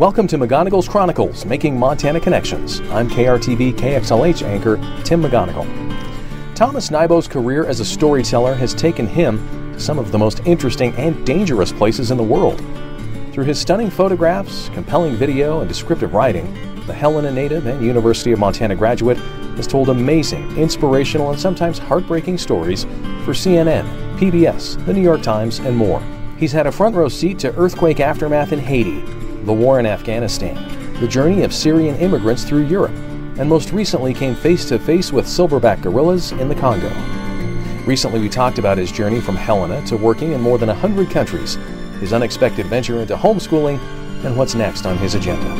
Welcome to McGonigal's Chronicles, Making Montana Connections. I'm KRTV KXLH anchor Tim McGonigal. Thomas Nybo's career as a storyteller has taken him to some of the most interesting and dangerous places in the world. Through his stunning photographs, compelling video, and descriptive writing, the Helena native and University of Montana graduate has told amazing, inspirational, and sometimes heartbreaking stories for CNN, PBS, the New York Times, and more. He's had a front row seat to earthquake aftermath in Haiti, the war in Afghanistan, the journey of Syrian immigrants through Europe, and most recently came face to face with silverback gorillas in the Congo. Recently, we talked about his journey from Helena to working in more than 100 countries, his unexpected venture into homeschooling, and what's next on his agenda.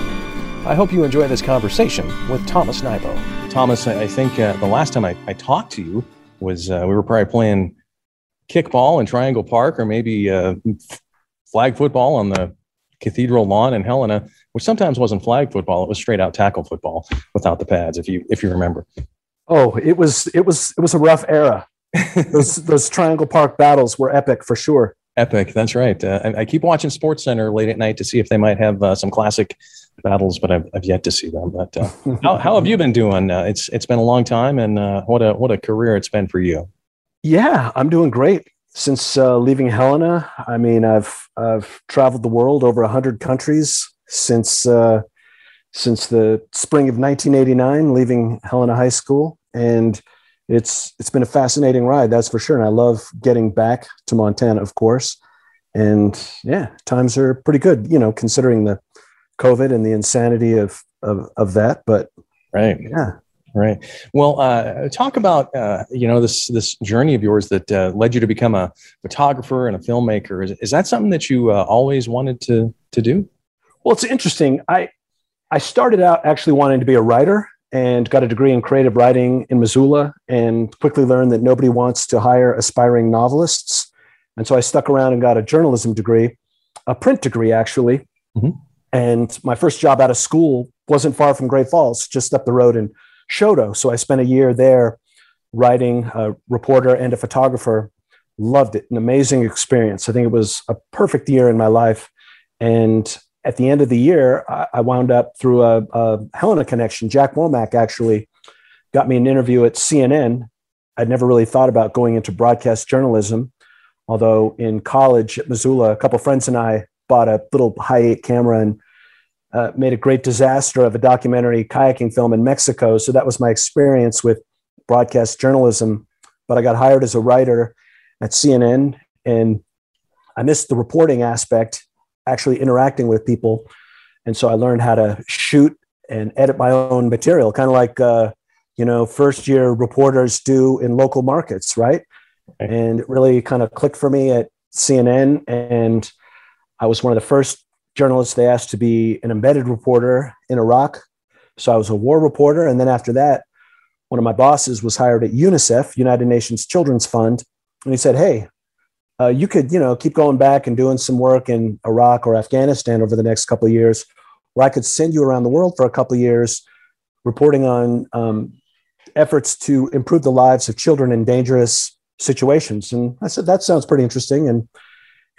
I hope you enjoy this conversation with Thomas Nybo. Thomas, I think uh, the last time I, I, talked to you was uh, we were probably playing kickball in Triangle Park or maybe uh, flag football on the Cathedral Lawn in Helena, which sometimes wasn't flag football; it was straight out tackle football without the pads. If you if you remember. Oh, it was it was it was a rough era. those those Triangle Park battles were epic for sure. Epic, that's right. Uh, I, I, keep watching Sports Center late at night to see if they might have uh, some classic battles, but I've, I've yet to see them. But uh, how, how have you been doing? Uh, it's it's been a long time, and uh, what a what a career it's been for you. Yeah, I'm doing great since uh, leaving Helena, I mean, I've I've traveled the world over hundred countries since uh, since the spring of 1989, leaving Helena High School, and it's it's been a fascinating ride, that's for sure. And I love getting back to Montana, of course. And yeah, times are pretty good, you know, considering the COVID and the insanity of of, of that. But right, yeah, Right. Well, uh, talk about uh, you know this this journey of yours that uh, led you to become a photographer and a filmmaker. Is, is that something that you uh, always wanted to to do? Well, it's interesting. I I started out actually wanting to be a writer and got a degree in creative writing in Missoula, and quickly learned that nobody wants to hire aspiring novelists. And so I stuck around and got a journalism degree, a print degree actually. Mm-hmm. And my first job out of school wasn't far from Great Falls, just up the road in Choteau. So I spent a year there writing, a reporter and a photographer. Loved it, an amazing experience. I think it was a perfect year in my life. And at the end of the year, I, wound up through a, a Helena connection. Jack Womack actually got me an interview at CNN. I'd never really thought about going into broadcast journalism, although in college at Missoula, a couple friends and I bought a little high eight camera and uh, made a great disaster of a documentary kayaking film in Mexico. So that was my experience with broadcast journalism. But I got hired as a writer at CNN, and I missed the reporting aspect, actually interacting with people. And so I learned how to shoot and edit my own material, kind of like uh, you know first year reporters do in local markets, right? And it really kind of clicked for me at CNN, and I was one of the first journalists they asked to be an embedded reporter in Iraq. So I was a war reporter. And then after that, one of my bosses was hired at UNICEF, United Nations Children's Fund. And he said, Hey, uh, you could, you know, keep going back and doing some work in Iraq or Afghanistan over the next couple of years, or I could send you around the world for a couple of years reporting on um, efforts to improve the lives of children in dangerous situations. And I said, that sounds pretty interesting. And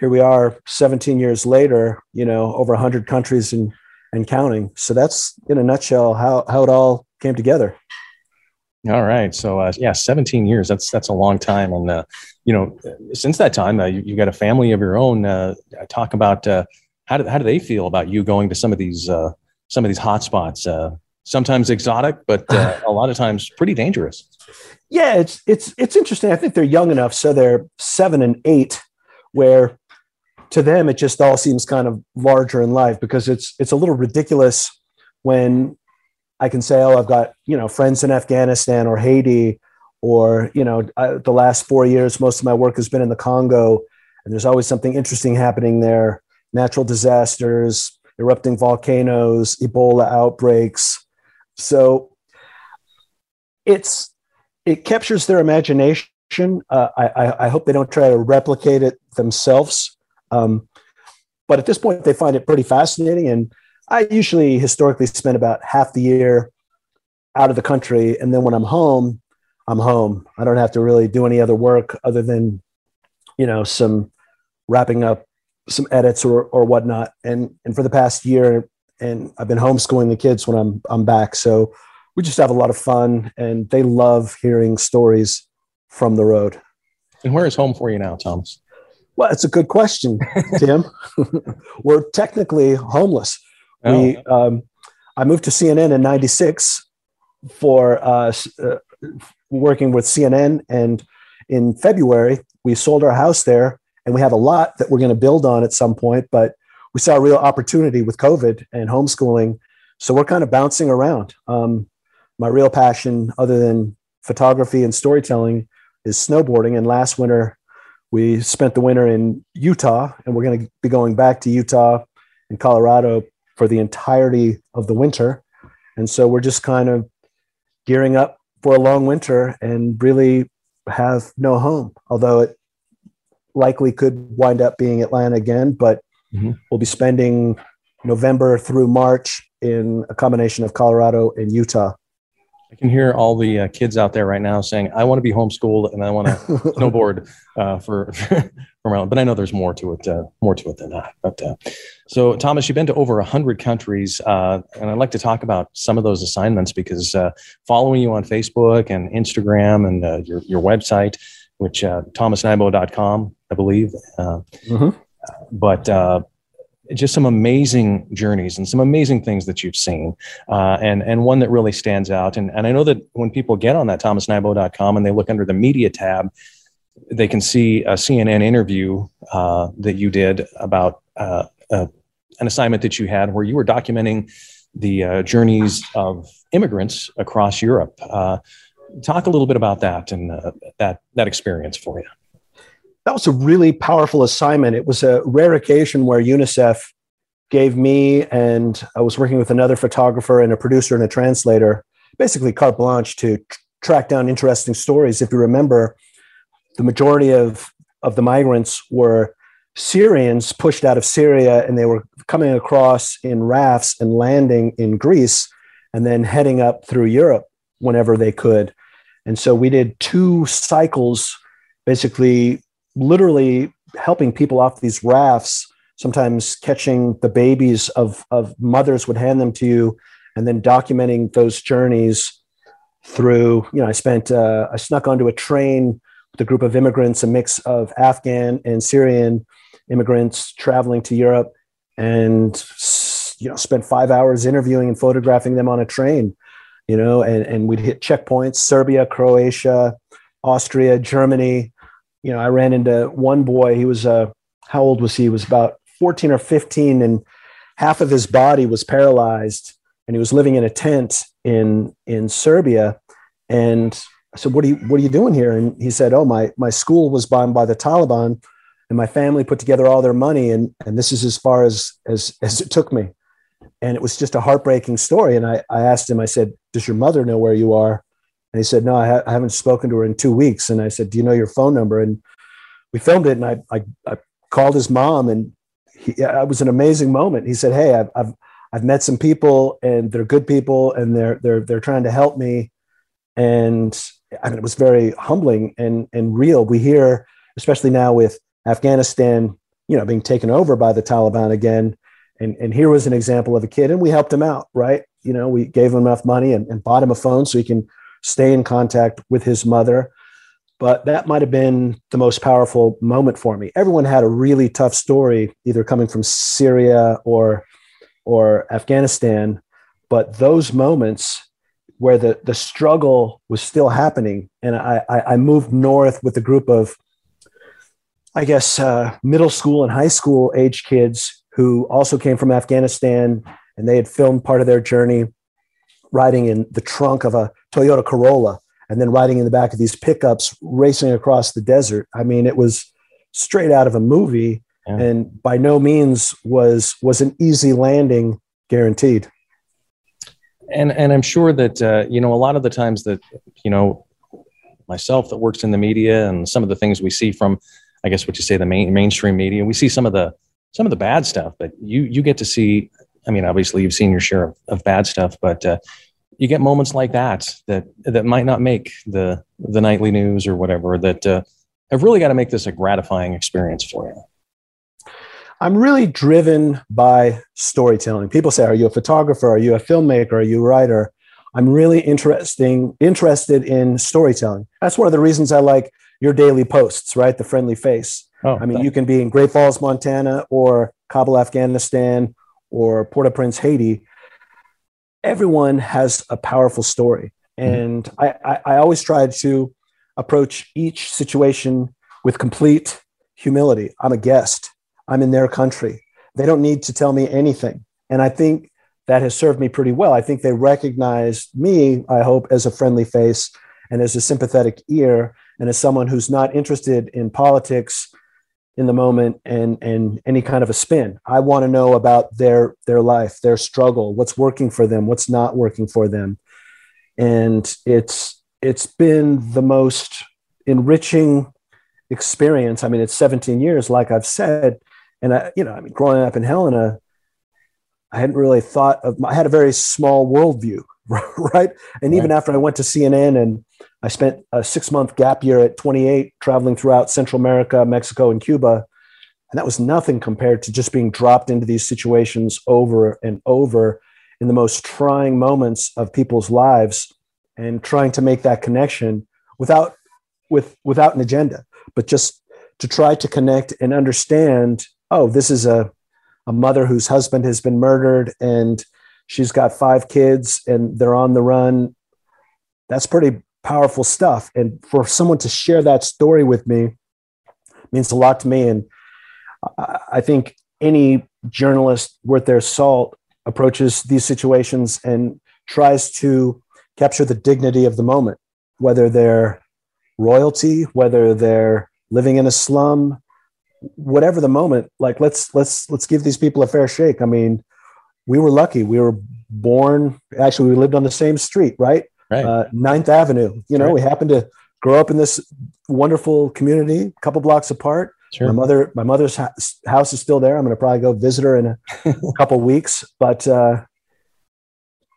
here we are 17 years later, you know, over 100 countries and, and counting. So that's in a nutshell how, how it all came together. All right. So uh, yeah, 17 years. That's that's a long time. And uh, you know, since that time, uh, you, have got a family of your own. Uh, talk about uh, how do how do they feel about you going to some of these uh, some of these hot spots? sometimes exotic, but a lot of times pretty dangerous. Yeah, it's it's it's interesting. I think they're young enough, so they're seven and eight, where to them it just all seems kind of larger in life because it's it's a little ridiculous when I can say, oh, I've got you know friends in Afghanistan or Haiti, or you know I, the last four years most of my work has been in the Congo, and there's always something interesting happening there: natural disasters, erupting volcanoes, Ebola outbreaks. So it's it captures their imagination. Uh, I, I hope they don't try to replicate it themselves um, but at this point, they find it pretty fascinating. And I usually historically spend about half the year out of the country. And then when I'm home, I'm home. I don't have to really do any other work other than, you know, some wrapping up some edits or, or whatnot. And, and for the past year and I've been homeschooling the kids when I'm I'm back. So we just have a lot of fun, and they love hearing stories from the road. And where is home for you now, Thomas? Well, it's a good question, Tim. We're technically homeless. Oh. We, um, I moved to CNN in '96 for uh, uh, working with CNN, and in February we sold our house there, and we have a lot that we're going to build on at some point. But we saw a real opportunity with COVID and homeschooling, so we're kind of bouncing around. Um, my real passion, other than photography and storytelling, is snowboarding. And last winter, we spent the winter in Utah, and we're going to be going back to Utah and Colorado for the entirety of the winter. And so we're just kind of gearing up for a long winter and really have no home, although it likely could wind up being Atlanta again. But mm-hmm. we'll be spending November through March in a combination of Colorado and Utah. I can hear all the uh, kids out there right now saying, "I want to be homeschooled and I want to snowboard uh, for, for around." But I know there's more to it, uh, more to it than that. But uh, so, Thomas, you've been to over hundred countries, uh, and I'd like to talk about some of those assignments because uh, following you on Facebook and Instagram and your your website, which uh, thomasnybo.com, I believe. Mm-hmm. But just some amazing journeys and some amazing things that you've seen, uh, and and one that really stands out. And and I know that when people get on that thomasnybo.com and they look under the media tab, they can see a CNN interview uh, that you did about uh, uh, an assignment that you had where you were documenting the uh, journeys of immigrants across Europe. Uh, talk a little bit about that and that that experience for you that was a really powerful assignment. It was a rare occasion where UNICEF gave me and I was working with another photographer and a producer and a translator, basically carte blanche to tr- track down interesting stories. If you remember, the majority of, of the migrants were Syrians pushed out of Syria and they were coming across in rafts and landing in Greece and then heading up through Europe whenever they could. And so we did two cycles basically literally helping people off these rafts, sometimes catching the babies of, of mothers would hand them to you, and then documenting those journeys through, you know, I spent, uh, I snuck onto a train with a group of immigrants, a mix of Afghan and Syrian immigrants traveling to Europe and, you know, spent five hours interviewing and photographing them on a train, you know, and, and we'd hit checkpoints, Serbia, Croatia, Austria, Germany, you know, I ran into one boy. He was, uh, how old was he? He was about 14 or 15, and half of his body was paralyzed. And he was living in a tent in in Serbia. And I said, "What are you What are you doing here?" And he said, "Oh, my my school was bombed by the Taliban, and my family put together all their money, and and this is as far as as as it took me." And it was just a heartbreaking story. And I I asked him, I said, "Does your mother know where you are?" And he said, No, I, ha- I, haven't spoken to her in two weeks. And I said, Do you know your phone number? And we filmed it. And I, I, I called his mom, and he, it was an amazing moment. He said, Hey, I've, I've, I've met some people, and they're good people, and they're, they're, they're trying to help me. And I mean, it was very humbling and, and real. We hear, especially now with Afghanistan, you know, being taken over by the Taliban again. And, and here was an example of a kid, and we helped him out, right? You know, we gave him enough money and, and bought him a phone so he can stay in contact with his mother. But that might have been the most powerful moment for me. Everyone had a really tough story, either coming from Syria or or Afghanistan. But those moments where the, the struggle was still happening, and I, I moved north with a group of, I guess, uh, middle school and high school age kids who also came from Afghanistan, and they had filmed part of their journey riding in the trunk of a Toyota Corolla and then riding in the back of these pickups racing across the desert. I mean, it was straight out of a movie yeah. and by no means was was an easy landing guaranteed. And and I'm sure that uh, you know a lot of the times that you know myself that works in the media and some of the things we see from I guess what you say the main mainstream media we see some of the some of the bad stuff but you you get to see I mean, obviously you've seen your share of, of bad stuff, but uh, you get moments like that that that might not make the the nightly news or whatever that uh, have really got to make this a gratifying experience for you. I'm really driven by storytelling. People say, "Are you a photographer? Are you a filmmaker? Are you a writer?" I'm really interesting interested in storytelling. That's one of the reasons I like your daily posts, right? The friendly face. Oh, I mean, you can be in Great Falls, Montana, or Kabul, Afghanistan, or Port-au-Prince, Haiti. Everyone has a powerful story, mm-hmm. and mm-hmm. I, I, I always try to approach each situation with complete humility. I'm a guest. I'm in their country. They don't need to tell me anything, and I think that has served me pretty well. I think they recognize me, I hope, as a friendly face and as a sympathetic ear and as someone who's not interested in politics in the moment and and any kind of a spin. I want to know about their their life, their struggle, what's working for them, what's not working for them. And it's it's been the most enriching experience. I mean, it's 17 years, like I've said. And I, you know, I mean, growing up in Helena, I hadn't really thought of. I had a very small worldview, right? And right. even after I went to CNN and I spent a six month gap year at 28, traveling throughout Central America, Mexico, and Cuba, and that was nothing compared to just being dropped into these situations over and over in the most trying moments of people's lives, and trying to make that connection without with without an agenda, but just to try to connect and understand. Oh, this is a a mother whose husband has been murdered and she's got five kids and they're on the run. That's pretty powerful stuff. And for someone to share that story with me means a lot to me. And I think any journalist worth their salt approaches these situations and tries to capture the dignity of the moment, whether they're royalty, whether they're living in a slum, whatever the moment like let's let's let's give these people a fair shake i mean we were lucky we were born actually we lived on the same street right, right. Uh, ninth avenue you know right. we happened to grow up in this wonderful community a couple blocks apart sure. my mother my mother's house is still there i'm going to probably go visit her in a couple weeks but uh,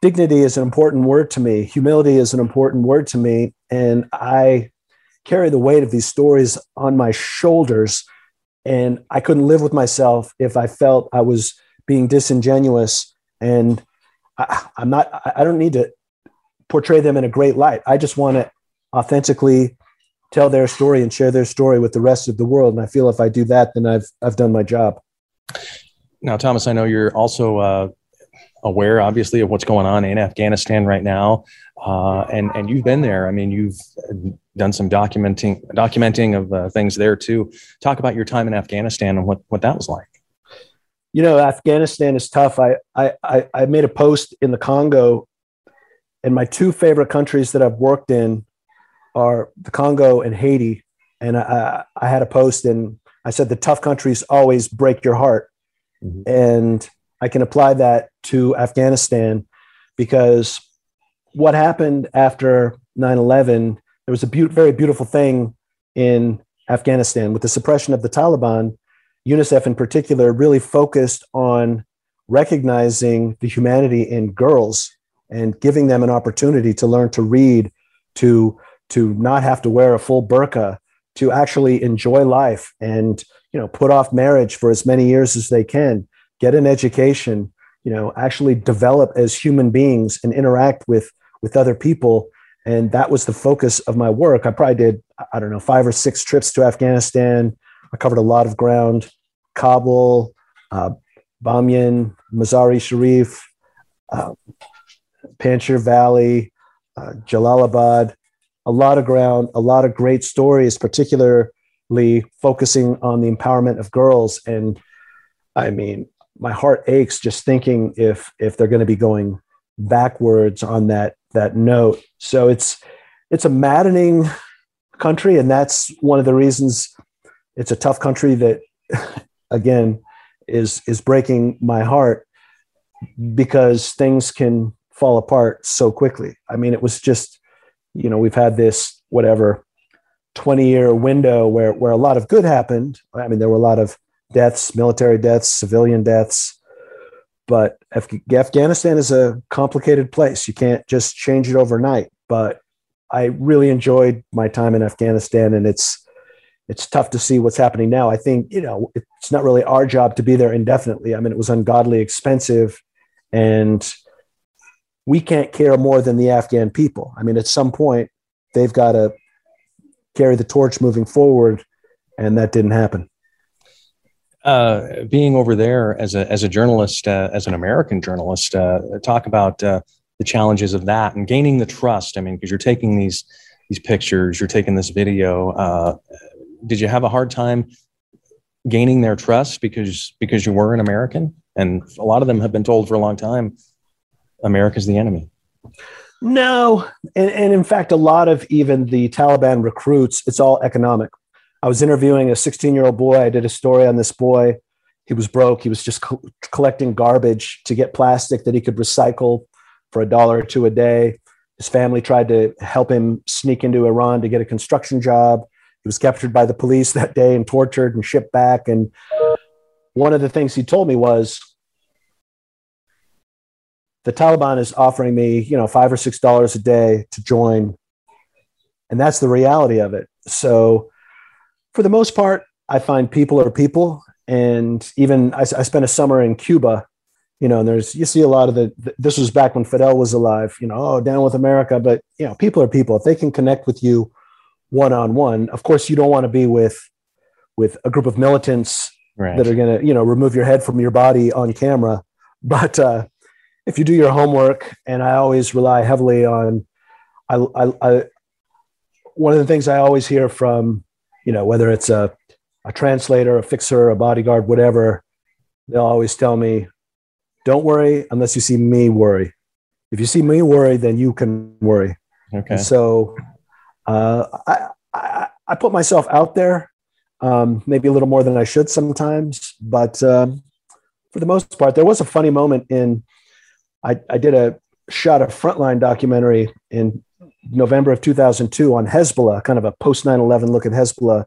dignity is an important word to me humility is an important word to me and i carry the weight of these stories on my shoulders and I couldn't live with myself if I felt I was being disingenuous. And I, I'm not. I don't need to portray them in a great light. I just want to authentically tell their story and share their story with the rest of the world. And I feel if I do that, then I've I've done my job. Now, Thomas, I know you're also uh, aware, obviously, of what's going on in Afghanistan right now, uh, and and you've been there. I mean, you've done some documenting documenting of uh, things there too. Talk about your time in Afghanistan and what what that was like. You know, Afghanistan is tough. I I I made a post in the Congo, and my two favorite countries that I've worked in are the Congo and Haiti. And I I had a post and I said the tough countries always break your heart, mm-hmm. and I can apply that to Afghanistan because what happened after 9 11 there was a be- very beautiful thing in Afghanistan with the suppression of the Taliban. UNICEF, in particular, really focused on recognizing the humanity in girls and giving them an opportunity to learn to read, to to not have to wear a full burqa, to actually enjoy life, and you know put off marriage for as many years as they can, get an education, you know, actually develop as human beings and interact with with other people and that was the focus of my work. I probably did, I don't know, five or six trips to Afghanistan. I covered a lot of ground Kabul, uh, Bamyan, Mazar-e Sharif, uh, Panjshir Valley, uh, Jalalabad, a lot of ground, a lot of great stories, particularly focusing on the empowerment of girls. And I mean, my heart aches just thinking if if they're going to be going backwards on that that note. So it's it's a maddening country, and that's one of the reasons it's a tough country that again is is breaking my heart because things can fall apart so quickly. I mean, it was just, you know, we've had this whatever 20 year window where where a lot of good happened. I mean, there were a lot of deaths, military deaths, civilian deaths, but Af- Afghanistan is a complicated place. You can't just change it overnight. But I really enjoyed my time in Afghanistan, and it's it's tough to see what's happening now. I think, you know, it's not really our job to be there indefinitely. I mean, it was ungodly expensive and we can't care more than the Afghan people. I mean, at some point, they've got to carry the torch moving forward, and that didn't happen. Uh, being over there as a as a journalist, uh, as an American journalist, uh, talk about uh, the challenges of that and gaining the trust. I mean, because you're taking these these pictures, you're taking this video. Uh, did you have a hard time gaining their trust because because you were an American? And a lot of them have been told for a long time, America's the enemy. No, and, and in fact, a lot of even the Taliban recruits, it's all economic. I was interviewing a 16 year old boy. I did a story on this boy. He was broke. He was just co- collecting garbage to get plastic that he could recycle for a dollar or two a day. His family tried to help him sneak into Iran to get a construction job. He was captured by the police that day and tortured and shipped back. And one of the things he told me was the Taliban is offering me, you know, five or six dollars a day to join. And that's the reality of it. So for the most part, I find people are people. And even I, I spent a summer in Cuba, you know, and there's, you see a lot of the, this was back when Fidel was alive, you know, oh, down with America. But, you know, people are people. If they can connect with you one on one. Of course, you don't want to be with with a group of militants right. that are going to you know remove your head from your body on camera. But uh, if you do your homework, and I always rely heavily on, I, I, I one of the things I always hear from you know whether it's a a translator, a fixer, a bodyguard, whatever, they'll always tell me, "Don't worry unless you see me worry. If you see me worry, then you can worry." Okay. And so uh, I, I, I, put myself out there, um, maybe a little more than I should sometimes, but um, for the most part, there was a funny moment in. I, I did a shot a frontline documentary in November of 2002 on Hezbollah, kind of a post 9 11 look at Hezbollah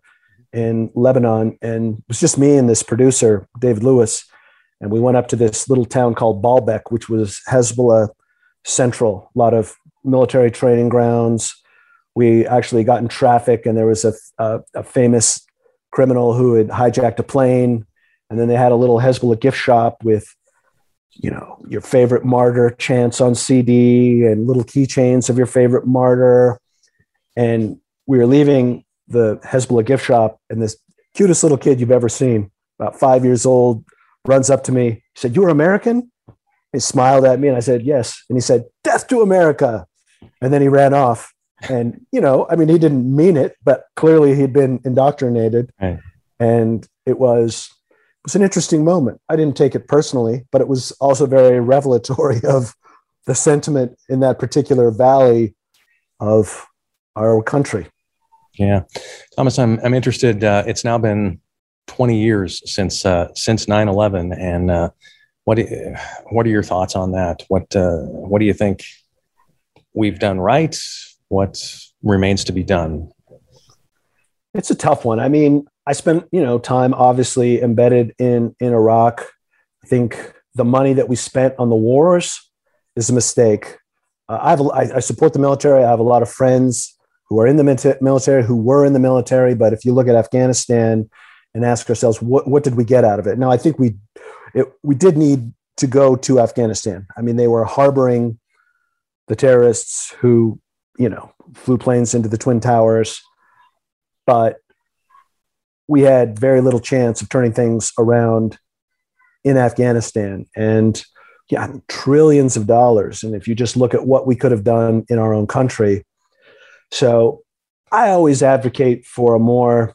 in Lebanon. And it was just me and this producer, David Lewis. And we went up to this little town called Baalbek, which was Hezbollah central, a lot of military training grounds, we actually got in traffic and there was a, a, a, famous criminal who had hijacked a plane and then they had a little hezbollah gift shop with you know your favorite martyr chants on cd and little keychains of your favorite martyr. And we were leaving the hezbollah gift shop and this cutest little kid you've ever seen about five years old runs up to me he said you're american? He smiled at me and i said yes. And he said death to america. And then he ran off. And you know i mean he didn't mean it but clearly he'd been indoctrinated. Right. and it was was an interesting moment. I didn't take it personally but it was also very revelatory of the sentiment in that particular valley of our country. Yeah. Thomas i'm, I'm interested uh, it's now been 20 years since uh, since 9-11 and uh, what what are your thoughts on that? What uh, what do you think we've done right? What remains to be done? It's a tough one. I mean, I spent you know time obviously embedded in in Iraq. I think the money that we spent on the wars is a mistake. Uh, I have I support the military. I have a lot of friends who are in the military who were in the military. But if you look at Afghanistan and ask ourselves what what did we get out of it? Now I think we it, we did need to go to Afghanistan. I mean, they were harboring the terrorists who you know, flew planes into the Twin Towers, but we had very little chance of turning things around in Afghanistan. And yeah, trillions of dollars. And if you just look at what we could have done in our own country. So I always advocate for a more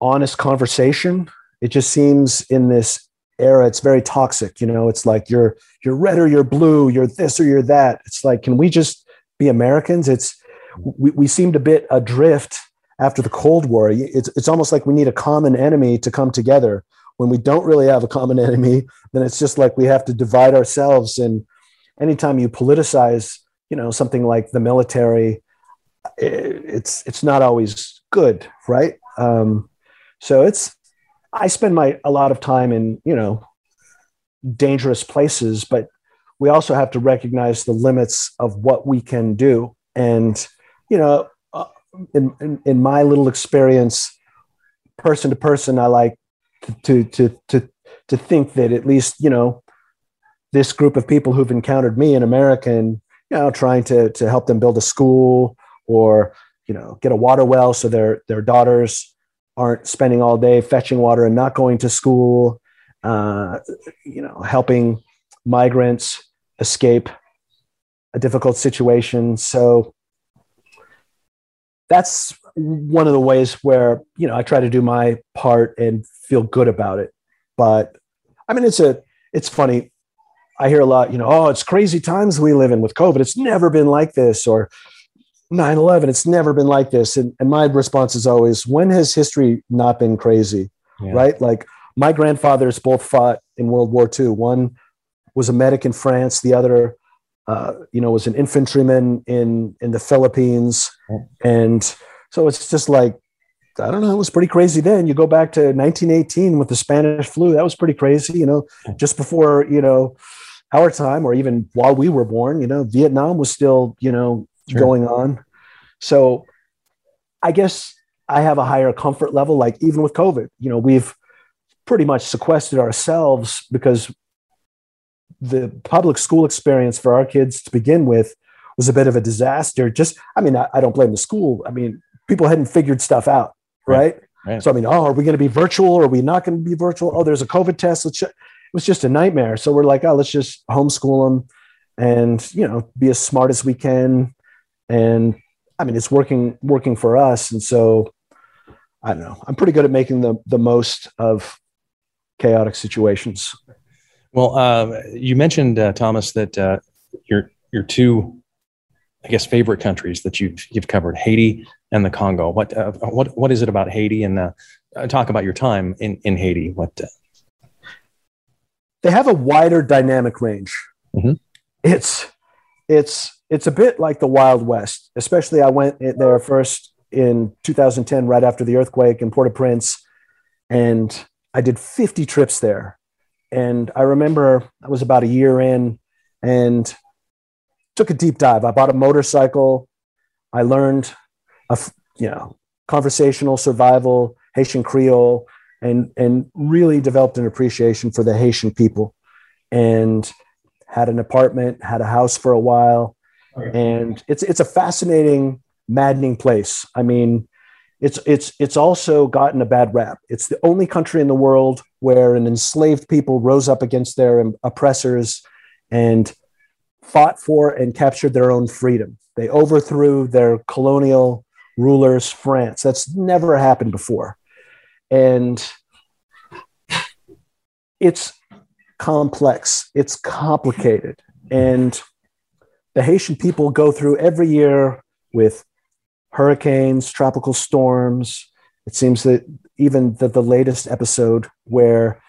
honest conversation. It just seems in this era, it's very toxic. You know, it's like you're you're red or you're blue, you're this or you're that. It's like, can we just be Americans. It's we, we seemed a bit adrift after the Cold War. It's it's almost like we need a common enemy to come together. When we don't really have a common enemy, then it's just like we have to divide ourselves. And anytime you politicize, you know, something like the military, it's it's not always good, right? Um, so it's I spend my a lot of time in you know dangerous places, but we also have to recognize the limits of what we can do. And, you know, in, in, in my little experience, person to person, I like to to to to think that at least you know this group of people who've encountered me in America and you know trying to to help them build a school or you know get a water well so their their daughters aren't spending all day fetching water and not going to school uh, you know helping migrants escape a difficult situation. So that's one of the ways where you know I try to do my part and feel good about it. But I mean, it's a it's funny. I hear a lot, you know, oh, it's crazy times we live in with COVID. It's never been like this, or 9-11, it's never been like this. And, and my response is always, when has history not been crazy? Yeah. Right? Like my grandfathers both fought in World War II. One was a medic in France, the other uh, you know, was an infantryman in in the Philippines, and so it's just like I don't know, it was pretty crazy then. You go back to 1918 with the Spanish flu, that was pretty crazy. You know, just before you know our time, or even while we were born, you know, Vietnam was still you know sure. going on. So, I guess I have a higher comfort level. Like even with COVID, you know, we've pretty much sequestered ourselves because the public school experience for our kids to begin with was a bit of a disaster. Just, I mean, I, I don't blame the school. I mean, people hadn't figured stuff out, right? right? right. So, I mean, oh, are we going to be virtual? Or are we not going to be virtual? Oh, there's a COVID test. Let's it was just a nightmare. So we're like, oh, let's just homeschool them and, you know, be as smart as we can. And I mean, it's working, working for us. And so I don't know, I'm pretty good at making the, the most of chaotic situations. Well, uh, you mentioned uh, Thomas that uh, your your two, I guess, favorite countries that you've you've covered, Haiti and the Congo. What uh, what what is it about Haiti? And uh, talk about your time in in Haiti. What uh, they have a wider dynamic range. Mm-hmm. It's it's it's a bit like the Wild West. Especially, I went there first in 2010, right after the earthquake in Port-au-Prince, and I did 50 trips there and I remember I was about a year in and took a deep dive. I bought a motorcycle. I learned, a, you know, conversational survival, Haitian Creole, and and really developed an appreciation for the Haitian people. And had an apartment, had a house for a while, and it's it's a fascinating, maddening place. I mean, it's it's it's also gotten a bad rap. It's the only country in the world where an enslaved people rose up against their oppressors and fought for and captured their own freedom. They overthrew their colonial rulers, France. That's never happened before. And it's complex, it's complicated. And the Haitian people go through every year with hurricanes, tropical storms. It seems that even the, the latest episode where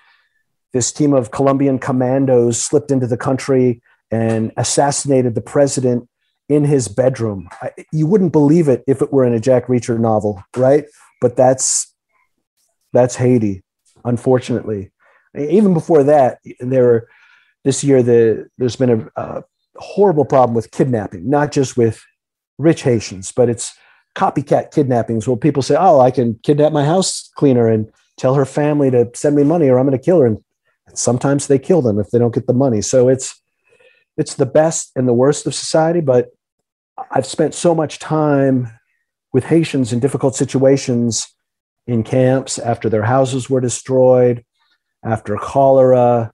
this team of Colombian commandos slipped into the country and assassinated the president in his bedroom. I, you wouldn't believe it if it were in a Jack Reacher novel, right? But that's that's Haiti, unfortunately. Even before that, there were, this year the there's been a, a horrible problem with kidnapping, not just with rich Haitians, but it's copycat kidnappings where people say, "Oh, I can kidnap my house cleaner and tell her family to send me money, or I'm going to kill her." And sometimes they kill them if they don't get the money. So it's it's the best and the worst of society. But I've spent so much time with Haitians in difficult situations in camps after their houses were destroyed, after cholera,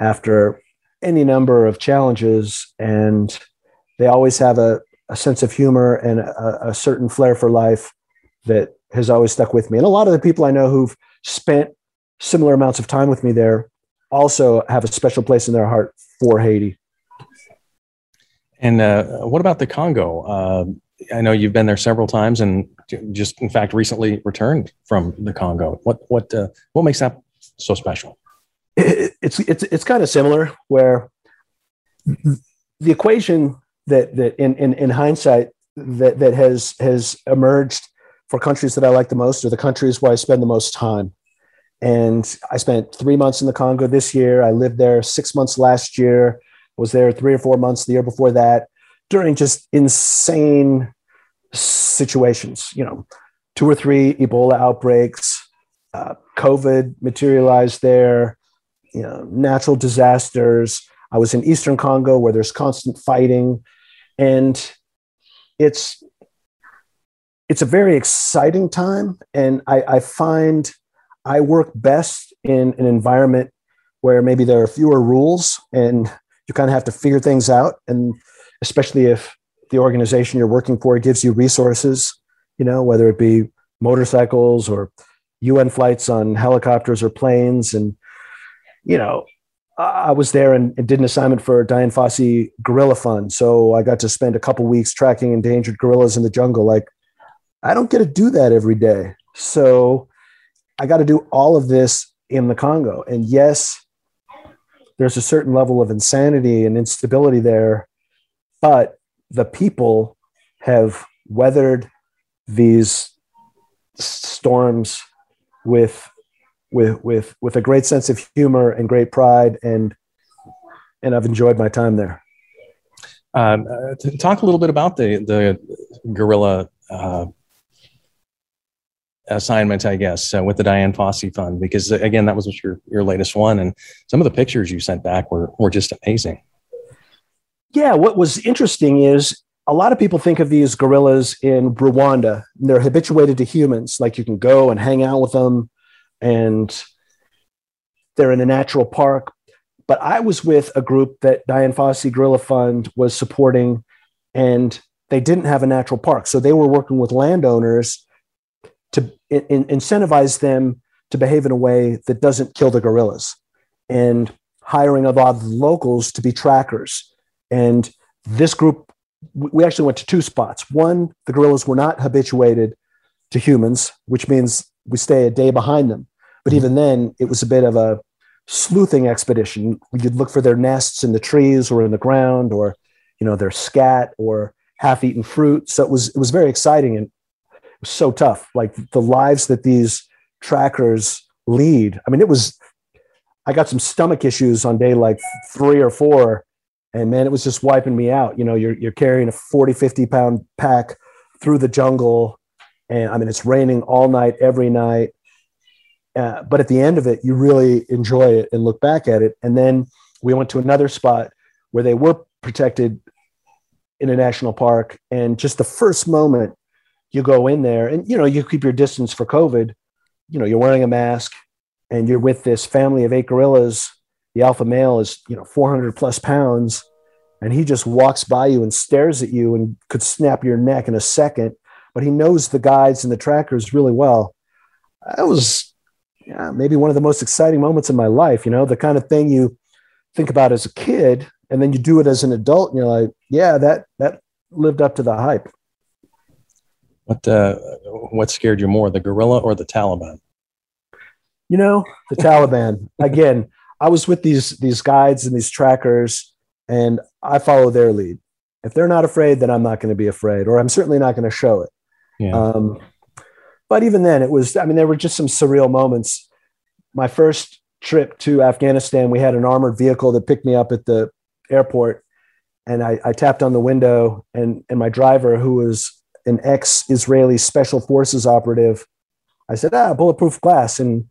after any number of challenges, and they always have a a sense of humor and a, a, certain flair for life that has always stuck with me. And a lot of the people I know who've spent similar amounts of time with me there also have a special place in their heart for Haiti. And uh, what about the Congo? Uh, I know you've been there several times, and just in fact recently returned from the Congo. What what uh, what makes that so special? It, it's it's it's kind of similar, where the equation that that in, in, in hindsight that that has has emerged for countries that I like the most are the countries where I spend the most time. And I spent three months in the Congo this year. I lived there six months last year. Was there three or four months the year before that during just insane situations. You know, two or three Ebola outbreaks, uh, COVID materialized there, you know, natural disasters. I was in Eastern Congo where there's constant fighting, and it's it's a very exciting time, and I, I find I work best in an environment where maybe there are fewer rules and you kind of have to figure things out, and especially if the organization you're working for gives you resources, you know, whether it be motorcycles or UN flights on helicopters or planes. And, you know, I was there and, did an assignment for Dian Fossey Gorilla Fund. So I got to spend a couple weeks tracking endangered gorillas in the jungle. Like, I don't get to do that every day. So I got to do all of this in the Congo. And yes, there's a certain level of insanity and instability there, but the people have weathered these storms with with with with a great sense of humor and great pride and and I've enjoyed my time there. Um, uh, to talk a little bit about the the gorilla uh, assignment, I guess, uh, with the Dian Fossey Fund, because uh, again, that was your your latest one, and some of the pictures you sent back were were just amazing. Yeah, what was interesting is a lot of people think of these gorillas in Rwanda. They're habituated to humans, like you can go and hang out with them, and they're in a natural park. But I was with a group that Dian Fossey Gorilla Fund was supporting, and they didn't have a natural park. So they were working with landowners to in, in, incentivize them to behave in a way that doesn't kill the gorillas and hiring a lot of locals to be trackers. And this group we actually went to two spots. One, the gorillas were not habituated to humans, which means we stay a day behind them. But even then, it was a bit of a sleuthing expedition. You'd look for their nests in the trees or in the ground, or you know their scat or half-eaten fruit. So it was it was very exciting and it was so tough. Like the lives that these trackers lead. I mean, it was. I got some stomach issues on day like three or four and man it was just wiping me out you know you're, you're carrying a 40 50 pound pack through the jungle and i mean it's raining all night every night uh, but at the end of it you really enjoy it and look back at it. And then we went to another spot where they were protected in a national park. And just the first moment you go in there and you know you keep your distance for covid you know you're wearing a mask and you're with this family of eight gorillas. The alpha male is you know 400 plus pounds and he just walks by you and stares at you and could snap your neck in a second but he knows the guides and the trackers really well. That was yeah, maybe one of the most exciting moments in my life you know the kind of thing you think about as a kid and then you do it as an adult and you're like yeah that that lived up to the hype what uh, what scared you more the gorilla or the taliban you know the taliban again I was with these these guides and these trackers, and I follow their lead. If they're not afraid, then I'm not going to be afraid, or I'm certainly not going to show it. Yeah. Um, but even then, it was. I mean, there were just some surreal moments. My first trip to Afghanistan, we had an armored vehicle that picked me up at the airport, and I, I tapped on the window, and and my driver, who was an ex-Israeli special forces operative, I said, "Ah, bulletproof glass," and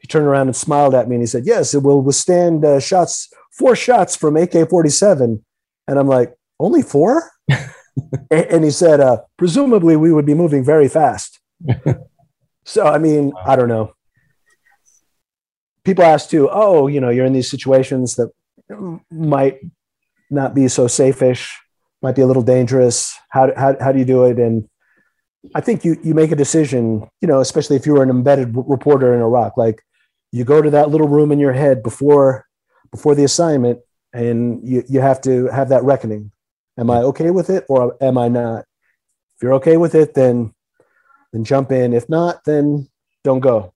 he turned around and smiled at me and he said, Yes, it will withstand uh, shots, four shots from AK 47. And I'm like, Only four? and, he said, uh, Presumably we would be moving very fast. so, I mean, I don't know. People ask too, Oh, you know, you're in these situations that might not be so safe-ish, might be a little dangerous. How, how, how do you do it? And I think you you make a decision, you know, especially if you were an embedded reporter in Iraq. Like, you go to that little room in your head before before the assignment and you, you have to have that reckoning am i okay with it or am i not if you're okay with it then then jump in if not then don't go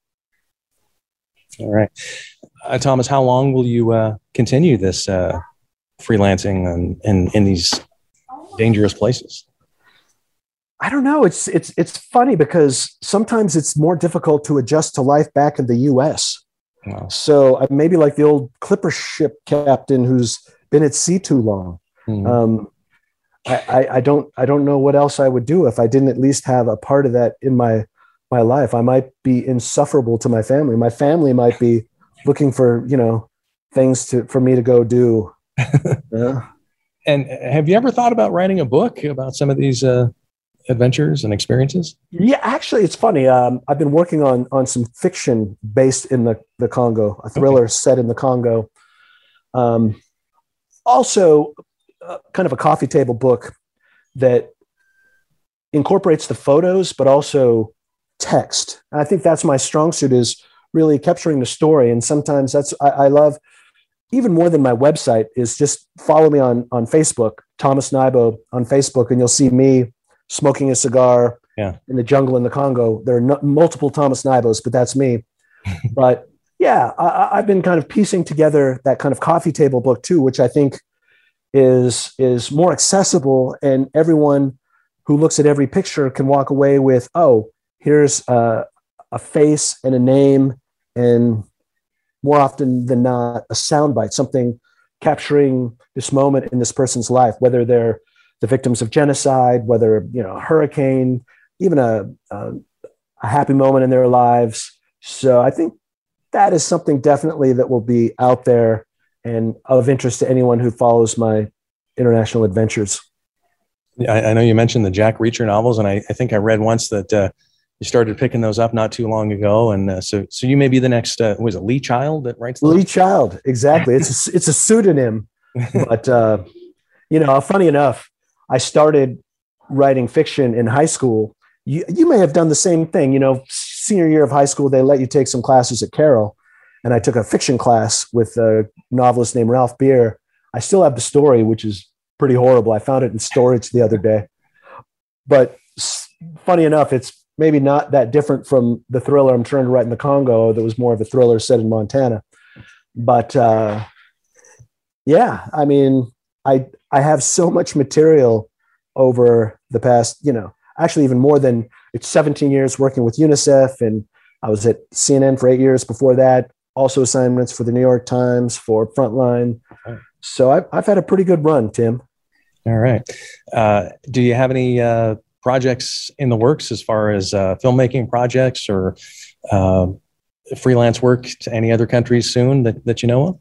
all right uh, thomas how long will you uh, continue this uh, freelancing and in, in these dangerous places I don't know. It's it's it's funny because sometimes it's more difficult to adjust to life back in the U.S. Wow. So I maybe like the old clipper ship captain who's been at sea too long. Mm-hmm. Um, I, I, don't I don't know what else I would do if I didn't at least have a part of that in my my life. I might be insufferable to my family. My family might be looking for you know things to for me to go do. yeah. And have you ever thought about writing a book about some of these uh, adventures and experiences? Yeah, actually, it's funny. Um, I've been working on on some fiction based in the the Congo, a thriller okay. set in the Congo. Um, also, uh, kind of a coffee table book that incorporates the photos, but also text. And I think that's my strong suit is really capturing the story. And sometimes that's I, I, love even more than my website is just follow me on on Facebook, Thomas Nybo on Facebook, and you'll see me smoking a cigar yeah. in the jungle in the Congo. There are no, multiple Thomas Nybos, but that's me. but yeah, I, I've been kind of piecing together that kind of coffee table book too, which I think is is more accessible, and everyone who looks at every picture can walk away with, oh, here's a, a face and a name, and more often than not, a soundbite, something capturing this moment in this person's life, whether they're the victims of genocide, whether you know a hurricane, even a, a, a happy moment in their lives. So I think that is something definitely that will be out there and of interest to anyone who follows my international adventures. I, I know you mentioned the Jack Reacher novels, and I, I think I read once that uh, you started picking those up not too long ago, and uh, so so you may be the next. Uh, was it Lee Child that writes? Lee Child, exactly. it's a, it's a pseudonym, but uh, you know, funny enough, I started writing fiction in high school. You you may have done the same thing. You know, senior year of high school, they let you take some classes at Carroll, and I took a fiction class with a novelist named Ralph Beer. I still have the story, which is pretty horrible. I found it in storage the other day. But funny enough, it's maybe not that different from the thriller I'm trying to write in the Congo that was more of a thriller set in Montana. But uh, yeah, I mean, I I have so much material over the past, you know, actually even more than it's 17 years working with UNICEF and I was at CNN for eight years before that also assignments for the New York Times, for Frontline. So I've, I've had a pretty good run, Tim. All right. Uh, do you have any uh, projects in the works as far as uh, filmmaking projects or uh, freelance work to any other countries soon that, that you know of?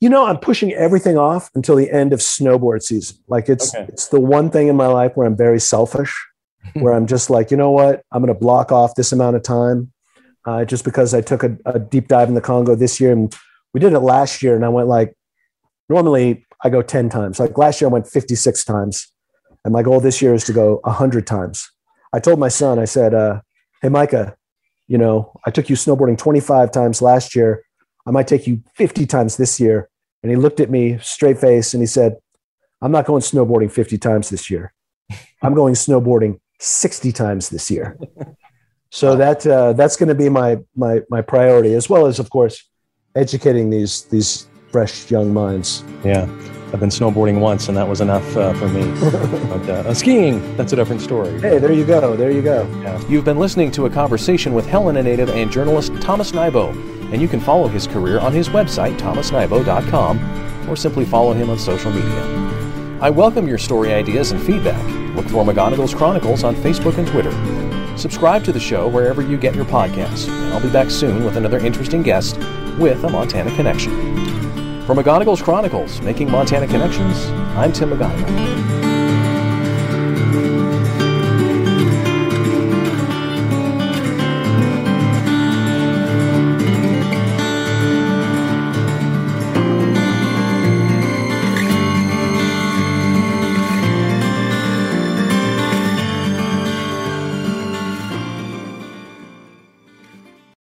You know, I'm pushing everything off until the end of snowboard season. Like it's okay. it's the one thing in my life where I'm very selfish, where I'm just like, you know what, I'm going to block off this amount of time uh, just because I took a, a, deep dive in the Congo this year and we did it last year and I went like, normally I go 10 times. Like last year I went 56 times. And my goal this year is to go 100 times. I told my son, I said, uh, hey, Micah, you know, I took you snowboarding 25 times last year. I might take you 50 times this year. And he looked at me straight face and he said, I'm not going snowboarding 50 times this year. I'm going snowboarding 60 times this year. So that uh, that's going to be my my my priority, as well as, of course, educating these these fresh young minds. Yeah, I've been snowboarding once, and that was enough uh, for me. but uh, skiing, that's a different story. Hey, there you go. There you go. Yeah. You've been listening to a conversation with Helena native and journalist Thomas Nybo, and you can follow his career on his website, thomasnybo.com, or simply follow him on social media. I welcome your story ideas and feedback. Look for McGonigal's Chronicles on Facebook and Twitter. Subscribe to the show wherever you get your podcasts, and I'll be back soon with another interesting guest with a Montana connection. For McGonigal's Chronicles, Making Montana Connections, I'm Tim McGonigal.